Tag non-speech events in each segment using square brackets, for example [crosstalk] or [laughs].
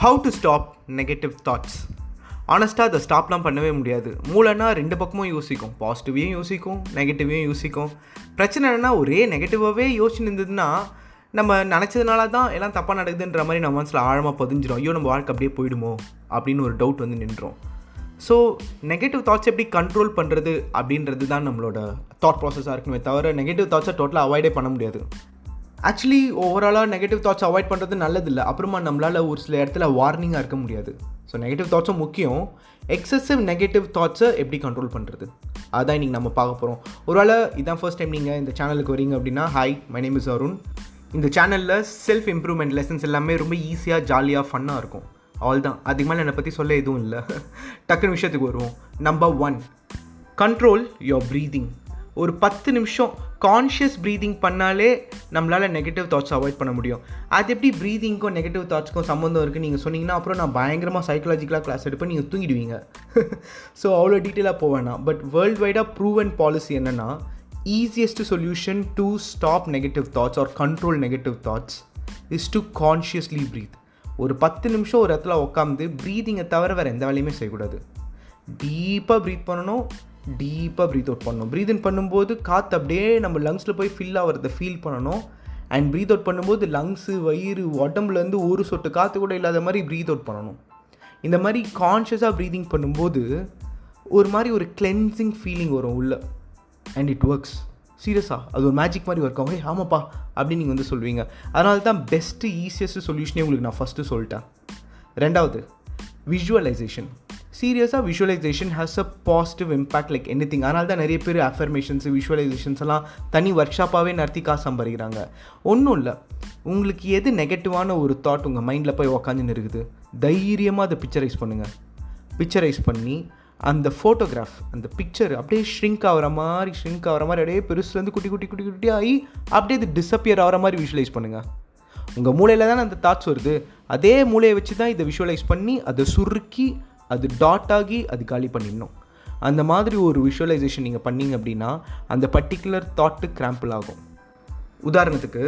How to stop negative thoughts ஆனஸ்ட்டாக அதை ஸ்டாப்லாம் பண்ணவே முடியாது. மூளைனா ரெண்டு பக்கமும் யோசிக்கும். பாசிட்டிவையும் யோசிக்கும் நெகட்டிவையும் யோசிக்கும். பிரச்சனை என்னென்னா ஒரே நெகட்டிவாகவே யோசிச்சு இருந்ததுன்னா நம்ம நினச்சதுனால தான் எல்லாம் தப்பாக நடக்குதுன்ற மாதிரி நம்ம மனசில் ஆழமாக பதிஞ்சிடும் ஐயோ நம்ம வாழ்க்கை அப்படியே போயிடுமோ? அப்படின்னு ஒரு டவுட் வந்து நின்றோம். ஸோ நெகட்டிவ் தாட்ஸ் எப்படி கண்ட்ரோல் பண்ணுறது அப்படின்றது தான் நம்மளோட தாட் ப்ராசஸாக இருக்குமே தவிர நெகட்டிவ் தாட்ஸை டோட்டலாக அவாய்டே பண்ண முடியாது. ஆக்சுவலி ஓவராலாக நெகட்டிவ் தாட்ஸ் அவாய்ட் பண்ணுறது நல்லதில்லை. அப்புறமா நம்மளால் ஒரு சில இடத்துல வார்னிங்காக இருக்க முடியாது. ஸோ நெகட்டிவ் தாட்ஸும் முக்கியம். எக்ஸசிவ் நெகட்டிவ் தாட்ஸை எப்படி கண்ட்ரோல் பண்ணுறது அதான் இன்றைக்கி நம்ம பார்க்க போகிறோம் ஒருவேளை இதான் ஃபர்ஸ்ட் டைம் நீங்கள் இந்த சேனலுக்கு வரீங்க அப்படின்னா hi my name is Arun இந்த சேனலில் செல்ஃப் இம்ப்ரூவ்மெண்ட் லெசன்ஸ் எல்லாமே ரொம்ப ஈஸியாக ஜாலியாக ஃபன்னாக இருக்கும். அவள் தான் அதுக்கு மேலே என்னை பற்றி சொல்ல எதுவும் இல்லை. [laughs] டக்குன்னு விஷயத்துக்கு வருவோம். Number one control your breathing ஒரு பத்து நிமிஷம் கான்ஷியஸ் ப்ரீதிங் பண்ணாலே நம்மளால் நெகட்டிவ் தாட்ஸ் அவாய்ட் பண்ண முடியும். அது எப்படி ப்ரீதிங்க்கும் நெகட்டிவ் தாட்ஸ்க்கும் சம்மந்தம் இருக்குன்னு நீங்கள் சொன்னீங்கன்னா அப்புறம் நான் பயங்கரமாக சைக்கலாஜிக்கலாக கிளாஸ் எடுப்பேன் நீங்கள் தூங்கிடுவீங்க. ஸோ அவ்வளோ டீட்டெயிலாக போவேண்ணா பட் வேர்ல்டு வைடாக ப்ரூவன் பாலிசி என்னென்னா easiest solution to stop negative thoughts or control negative thoughts is to consciously breathe ஒரு பத்து நிமிஷம் ஒரு இடத்துல உட்காந்து ப்ரீதிங்கை தவிர வேறு எந்த வேலையுமே செய்யக்கூடாது. டீப்பாக ப்ரீத் பண்ணணும். டீப்பாக ப்ரீத் அவுட் பண்ணணும். ப்ரீத் இன் பண்ணும்போது காற்று அப்படியே நம்ம லங்ஸில் போய் ஃபில் ஆகிறத ஃபீல் பண்ணணும். அண்ட் ப்ரீத் அவுட் பண்ணும்போது லங்ஸு வயிறு உடம்புலேருந்து ஒரு சொட்டு காற்று கூட இல்லாத மாதிரி ப்ரீத் அவுட் பண்ணணும். இந்த மாதிரி கான்ஷியஸாக ப்ரீதிங் பண்ணும்போது ஒரு மாதிரி ஒரு கிளென்சிங் ஃபீலிங் வரும் உள்ள. அண்ட் இட் ஒர்க்ஸ் சீரியஸாக அது ஒரு மேஜிக் மாதிரி ஒர்க் ஆகும். ஆமாப்பா அப்படின்னு நீங்கள் வந்து சொல்லுவீங்க. அதனால தான் பெஸ்ட்டு ஈஸியஸ்ட் சொல்யூஷனே உங்களுக்கு நான் ஃபஸ்ட்டு சொல்லிட்டேன். ரெண்டாவது விஷுவலைசேஷன் சீரியஸாக visualisation has a positive impact like anything அதனால தான் நிறைய பேர் அஃபர்மேஷன்ஸ் விஷுவலைசேஷன்ஸ் எல்லாம் தனி ஒர்க் ஷாப்பாகவே நடத்தி காசு சம்பாதிக்கிறாங்க. ஒன்றும் இல்லை. உங்களுக்கு எது நெகட்டிவான ஒரு தாட் உங்கள் மைண்டில் போய் உக்காந்துன்னு இருக்குது தைரியமாக அதை பிக்சரைஸ் பண்ணுங்கள் பிக்சரைஸ் பண்ணி அந்த ஃபோட்டோகிராஃப் அந்த பிக்சர் அப்படியே ஷ்ரிங்க் ஆகிற மாதிரி ஷ்ரிங்க் ஆகிற மாதிரி அப்படியே பெருசுலேருந்து குட்டி குட்டி குட்டி குட்டி ஆகி அப்படியே இது டிஸப்பியர் ஆகிற மாதிரி விஷுவலைஸ் பண்ணுங்கள் உங்கள் மூளையில் தானே அந்த தாட்ஸ் வருது. அதே மூளையை வச்சு தான் இதை விஷுவலைஸ் பண்ணி அதை சுருக்கி அது டாட் ஆகி அது காலி பண்ணிடணும். அந்த மாதிரி ஒரு விஷுவலைசேஷன் நீங்கள் பண்ணீங்க அப்படின்னா அந்த பர்டிகுலர் தாட்டு கிராம்பிள் ஆகும். உதாரணத்துக்கு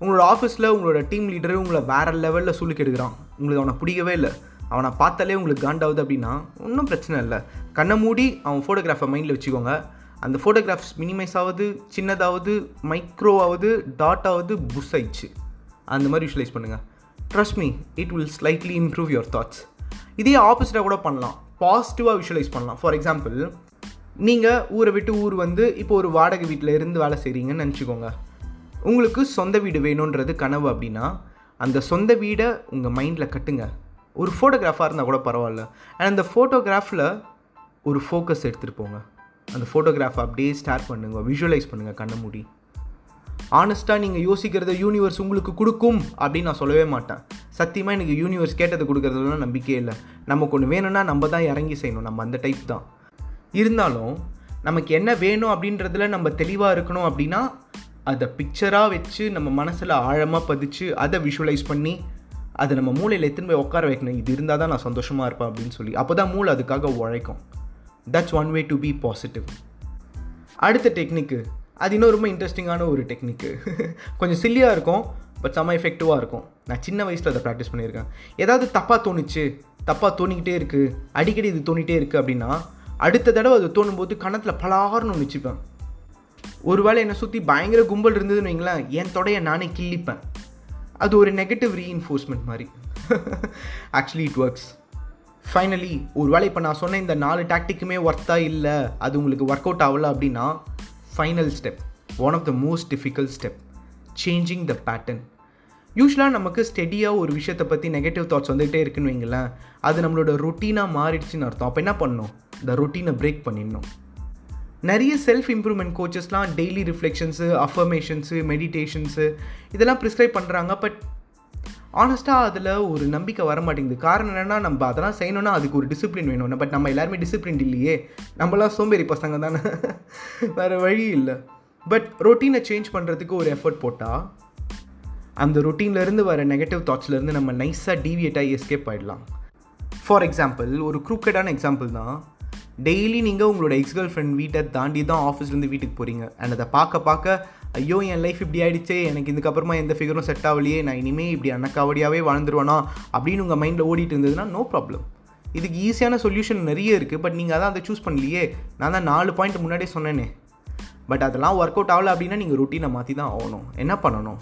உங்களோட ஆஃபீஸில் உங்களோட டீம் லீடர் உங்களை வேறு லெவலில் சுளுக்கு எடுக்கிறான் உங்களுக்கு அவனை பிடிக்கவே இல்லை. அவனை பார்த்தாலே உங்களுக்கு காண்டாகுது அப்படின்னா ஒன்றும் பிரச்சனை இல்லை. கண்ணை மூடி அவன் ஃபோட்டோகிராஃபை மைண்டில் வச்சுக்கோங்க. அந்த ஃபோட்டோகிராஃப்ஸ் மினிமைஸ் ஆகுது சின்னதாவது மைக்ரோவாவது டாட் ஆகுது புஷ் ஆயிடுச்சு. அந்த மாதிரி விஷுவலைஸ் பண்ணுங்கள் trust me it will slightly improve your thoughts இதே ஆப்போசிட்டாக கூட பண்ணலாம். பாசிட்டிவாக விஷுவலைஸ் பண்ணலாம். ஃபார் எக்ஸாம்பிள் நீங்கள் ஊரை விட்டு ஊர் வந்து இப்போ ஒரு வாடகை வீட்டில் இருந்து வேலை செய்கிறீங்கன்னு நினச்சிக்கோங்க. உங்களுக்கு சொந்த வீடு வேணுன்றது கனவு அப்படின்னா அந்த சொந்த வீடை உங்கள் மைண்டில் கட்டுங்க. ஒரு ஃபோட்டோகிராஃபாக இருந்தால் கூட பரவாயில்ல. அண்ட் அந்த ஃபோட்டோகிராஃபில் ஒரு ஃபோக்கஸ் எடுத்துகிட்டு போங்க. அந்த ஃபோட்டோகிராஃபை அப்படியே ஸ்டார்ட் பண்ணுங்க. விஷுவலைஸ் பண்ணுங்கள் கண்ணை மூடி. ஆனஸ்ட்டாக நீங்கள் யோசிக்கிறத யூனிவர்ஸ் உங்களுக்கு கொடுக்கும் அப்படின்னு நான் சொல்லவே மாட்டேன். சத்தியமாக எனக்கு யூனிவர்ஸ் கேட்டது கொடுக்குறதுலாம் நம்பிக்கையே இல்லை. நமக்கு ஒன்று வேணும்னா நம்ம தான் இறங்கி செய்யணும். நம்ம அந்த டைப் தான். இருந்தாலும் நமக்கு என்ன வேணும் அப்படின்றதுல நம்ம தெளிவாக இருக்கணும் அப்படின்னா அதை பிக்சராக வச்சு நம்ம மனசில் ஆழமாக பதிச்சு அதை விஷுவலைஸ் பண்ணி அதை நம்ம மூளையில் எத்தனை போய் உட்கார வைக்கணும். இது இருந்தால் தான் நான் சந்தோஷமாக இருப்பேன் அப்படின்னு சொல்லி. அப்போ தான் மூளை அதுக்காக உழைக்கும். That's one way to be positive அடுத்த டெக்னிக்கு அது இன்னும் ரொம்ப இன்ட்ரெஸ்டிங்கான ஒரு டெக்னிக்கு [laughs] கொஞ்சம் சில்லியாக இருக்கும். பட் செம்ம எஃபெக்டிவாக இருக்கும். நான் சின்ன வயசில் அதை ப்ராக்டிஸ் பண்ணியிருக்கேன். ஏதாவது தப்பாக தோணுச்சு தப்பாக தோணிக்கிட்டே இருக்குது அடிக்கடி இது தோணிகிட்டே இருக்குது அப்படின்னா அடுத்த தடவை அது தோணும்போது கணத்தில் பலார்னு ஒன்று வச்சுப்பேன். ஒருவேளை என்னை சுற்றி பயங்கர கும்பல் இருந்ததுன்னு வைங்களேன் என் தொடையை நானே கிள்ளிப்பேன். அது ஒரு நெகட்டிவ் ரீஇன்ஃபோர்ஸ்மெண்ட் மாதிரி. ஆக்சுவலி இட் ஒர்க்ஸ் ஃபைனலி ஒரு வேளை இப்போ நான் சொன்ன இந்த நாலு டாக்டிக்குமே ஒர்த்தாக இல்லை அது உங்களுக்கு ஒர்க் அவுட் ஆகல அப்படின்னா final step one of the most difficult step changing the pattern யூஸ்வலாக நமக்கு ஸ்டெடியாக ஒரு விஷயத்தை பற்றி நெகட்டிவ் தாட்ஸ் வந்துகிட்டே இருக்குன்னு வைங்களேன் அது நம்மளோட ரொட்டீனாக மாறிடுச்சுன்னு அர்த்தம். அப்போ என்ன பண்ணணும்? இந்த ரொட்டீனை பிரேக் பண்ணிடணும். நிறைய செல்ஃப் இம்ப்ரூவ்மெண்ட் கோச்சஸ்லாம் டெய்லி ரிஃப்ளெக்ஷன்ஸு அஃபர்மேஷன்ஸு மெடிடேஷன்ஸு இதெல்லாம் ப்ரிஸ்கிரைப் பண்ணுறாங்க பட் ஆனஸ்ட்டாக அதில் ஒரு நம்பிக்கை வர மாட்டேங்குது காரணம் என்னென்னா நம்ம அதெல்லாம் செய்யணும்னா அதுக்கு ஒரு டிசிப்ளின் வேணும். பட் நம்ம எல்லாருமே டிசிப்ளின் இல்லையே. நம்மளாம் சோம்பேறி பசங்க தானே. வேறு வழி இல்லை. பட் ரொட்டீனை சேஞ்ச் பண்ணுறதுக்கு ஒரு எஃபர்ட் போட்டால் அந்த ரொட்டீன்லேருந்து வர நெகட்டிவ் தாட்ஸ்லேருந்து நம்ம நைஸாக டீவியேட் ஆகி எஸ்கேப் ஆகிடலாம் ஃபார் எக்ஸாம்பிள் ஒரு க்ரூக்கடான எக்ஸாம்பிள் தான் டெய்லி நீங்கள் உங்களோட எக்ஸ் கேர்ள் ஃப்ரெண்ட் வீட்டை தாண்டி தான் ஆஃபீஸ்லேருந்து வீட்டுக்கு போகிறீங்க அண்ட் அதை பார்க்க பார்க்க ஐயோ என் லைஃப் இப்படி ஆகிடுச்சே எனக்கு இதுக்கப்புறமா எந்த ஃபிகரும் செட் ஆகலையே நான் இனிமேல் இப்படி அன்னக்காவடியாகவே வாழ்ந்துருவானா அப்படின்னு உங்கள் மைண்டில் ஓடிட்டு இருந்ததுன்னா நோ ப்ராப்ளம் இதுக்கு ஈஸியான சொல்யூஷன் நிறைய இருக்குது பட் நீங்கள் அதான் அதை சூஸ் பண்ணலையே. நான் தான் நாலு பாயிண்ட் முன்னாடியே சொன்னேனே. பட் அதெல்லாம் ஒர்க் அவுட் ஆகல அப்படின்னா நீங்கள் ரொட்டீனை மாற்றி தான் ஆகணும். என்ன பண்ணணும்?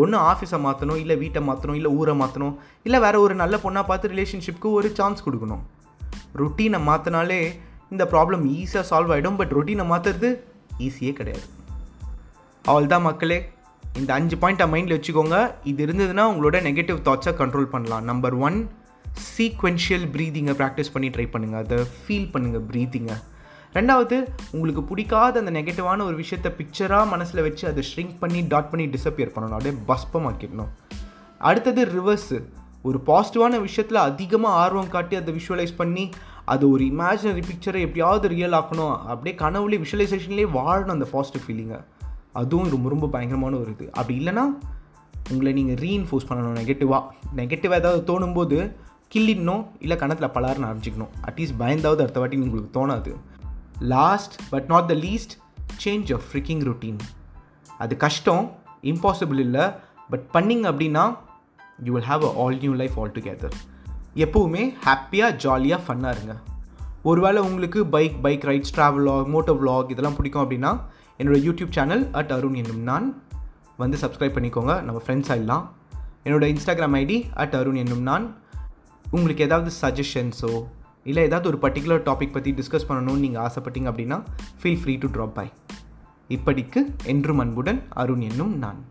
ஒன்று ஆஃபீஸை மாற்றணும் இல்லை வீட்டை மாற்றணும் இல்லை ஊரை மாற்றணும் இல்லை வேறு ஒரு நல்ல பொண்ணாக பார்த்து ரிலேஷன்ஷிப்க்கு ஒரு சான்ஸ் கொடுக்கணும். ரொட்டீனை மாற்றினாலே இந்த ப்ராப்ளம் ஈஸியாக சால்வ் ஆகிடும் பட் ரொட்டீனை மாற்றுறது ஈஸியே கிடையாது. அவள் தான் மக்களே. இந்த அஞ்சு பாயிண்ட்டை மைண்டில் வச்சுக்கோங்க. இது இருந்ததுன்னா உங்களோட நெகட்டிவ் தாட்ஸை கண்ட்ரோல் பண்ணலாம். நம்பர் ஒன் சீக்வென்ஷியல் ப்ரீதிங்கை ப்ராக்டிஸ் பண்ணி ட்ரை பண்ணுங்கள் அதை ஃபீல் பண்ணுங்கள் ப்ரீத்திங்கை ரெண்டாவது உங்களுக்கு பிடிக்காத அந்த நெகட்டிவான ஒரு விஷயத்தை பிக்சராக மனசில் வச்சு அதை ஷ்ரிங்க் பண்ணி டாட் பண்ணி டிஸப்பியர் பண்ணணும். அப்படியே பஸ்பமாக்கிடணும் அடுத்தது ரிவர்ஸு ஒரு பாசிட்டிவான விஷயத்தில் அதிகமாக ஆர்வம் காட்டி அதை விஷுவலைஸ் பண்ணி அது ஒரு இமேஜினரி பிக்சரை எப்படியாவது ரியல் ஆக்கணும். அப்படியே கனவுலேயே விஷுவலைசேஷன்லேயே வாழணும் அந்த பாசிட்டிவ் ஃபீலிங்கை அதுவும் ரொம்ப ரொம்ப பயங்கரமான ஒரு இது. அப்படி இல்லைன்னா உங்களை நீங்கள் ரீஇன்ஃபோர்ஸ் பண்ணணும் நெகட்டிவாக நெகட்டிவாக ஏதாவது தோணும்போது கிள்ளிடணும் இல்லை கணத்தில் பலாருன்னு ஆரம்பிச்சிக்கணும் அட்லீஸ்ட் பயந்தாவது அடுத்த வாட்டி உங்களுக்கு தோணாது. Last but not the least change of freaking routine அது கஷ்டம் இம்பாசிபிள் இல்லை பட் பண்ணிங்க அப்படின்னா you will have a all new life all together எப்போவுமே ஹாப்பியாக ஜாலியாக ஃபன்னாக இருங்க. ஒருவேளை உங்களுக்கு bike bike rides travel vlog moto vlog இதெல்லாம் பிடிக்கும் அப்படின்னா என்னோடய யூடியூப் சேனல் அட் அருண் என்னும் நான். வந்து சப்ஸ்கிரைப் பண்ணிக்கோங்க நம்ம ஃப்ரெண்ட்ஸ் ஆகிடலாம் என்னோடய இன்ஸ்டாகிராம் ஐடி அட் அருண் என்னும் நான். உங்களுக்கு ஏதாவது சஜஷன்ஸோ இல்லை ஏதாவது ஒரு பர்டிகுலர் டாபிக் பற்றி டிஸ்கஸ் பண்ணணும்னு நீங்கள் ஆசைப்பட்டீங்க அப்படின்னா feel free to drop by இப்படிக்கு என்றும் அன்புடன் அருண் என்னும் நான்.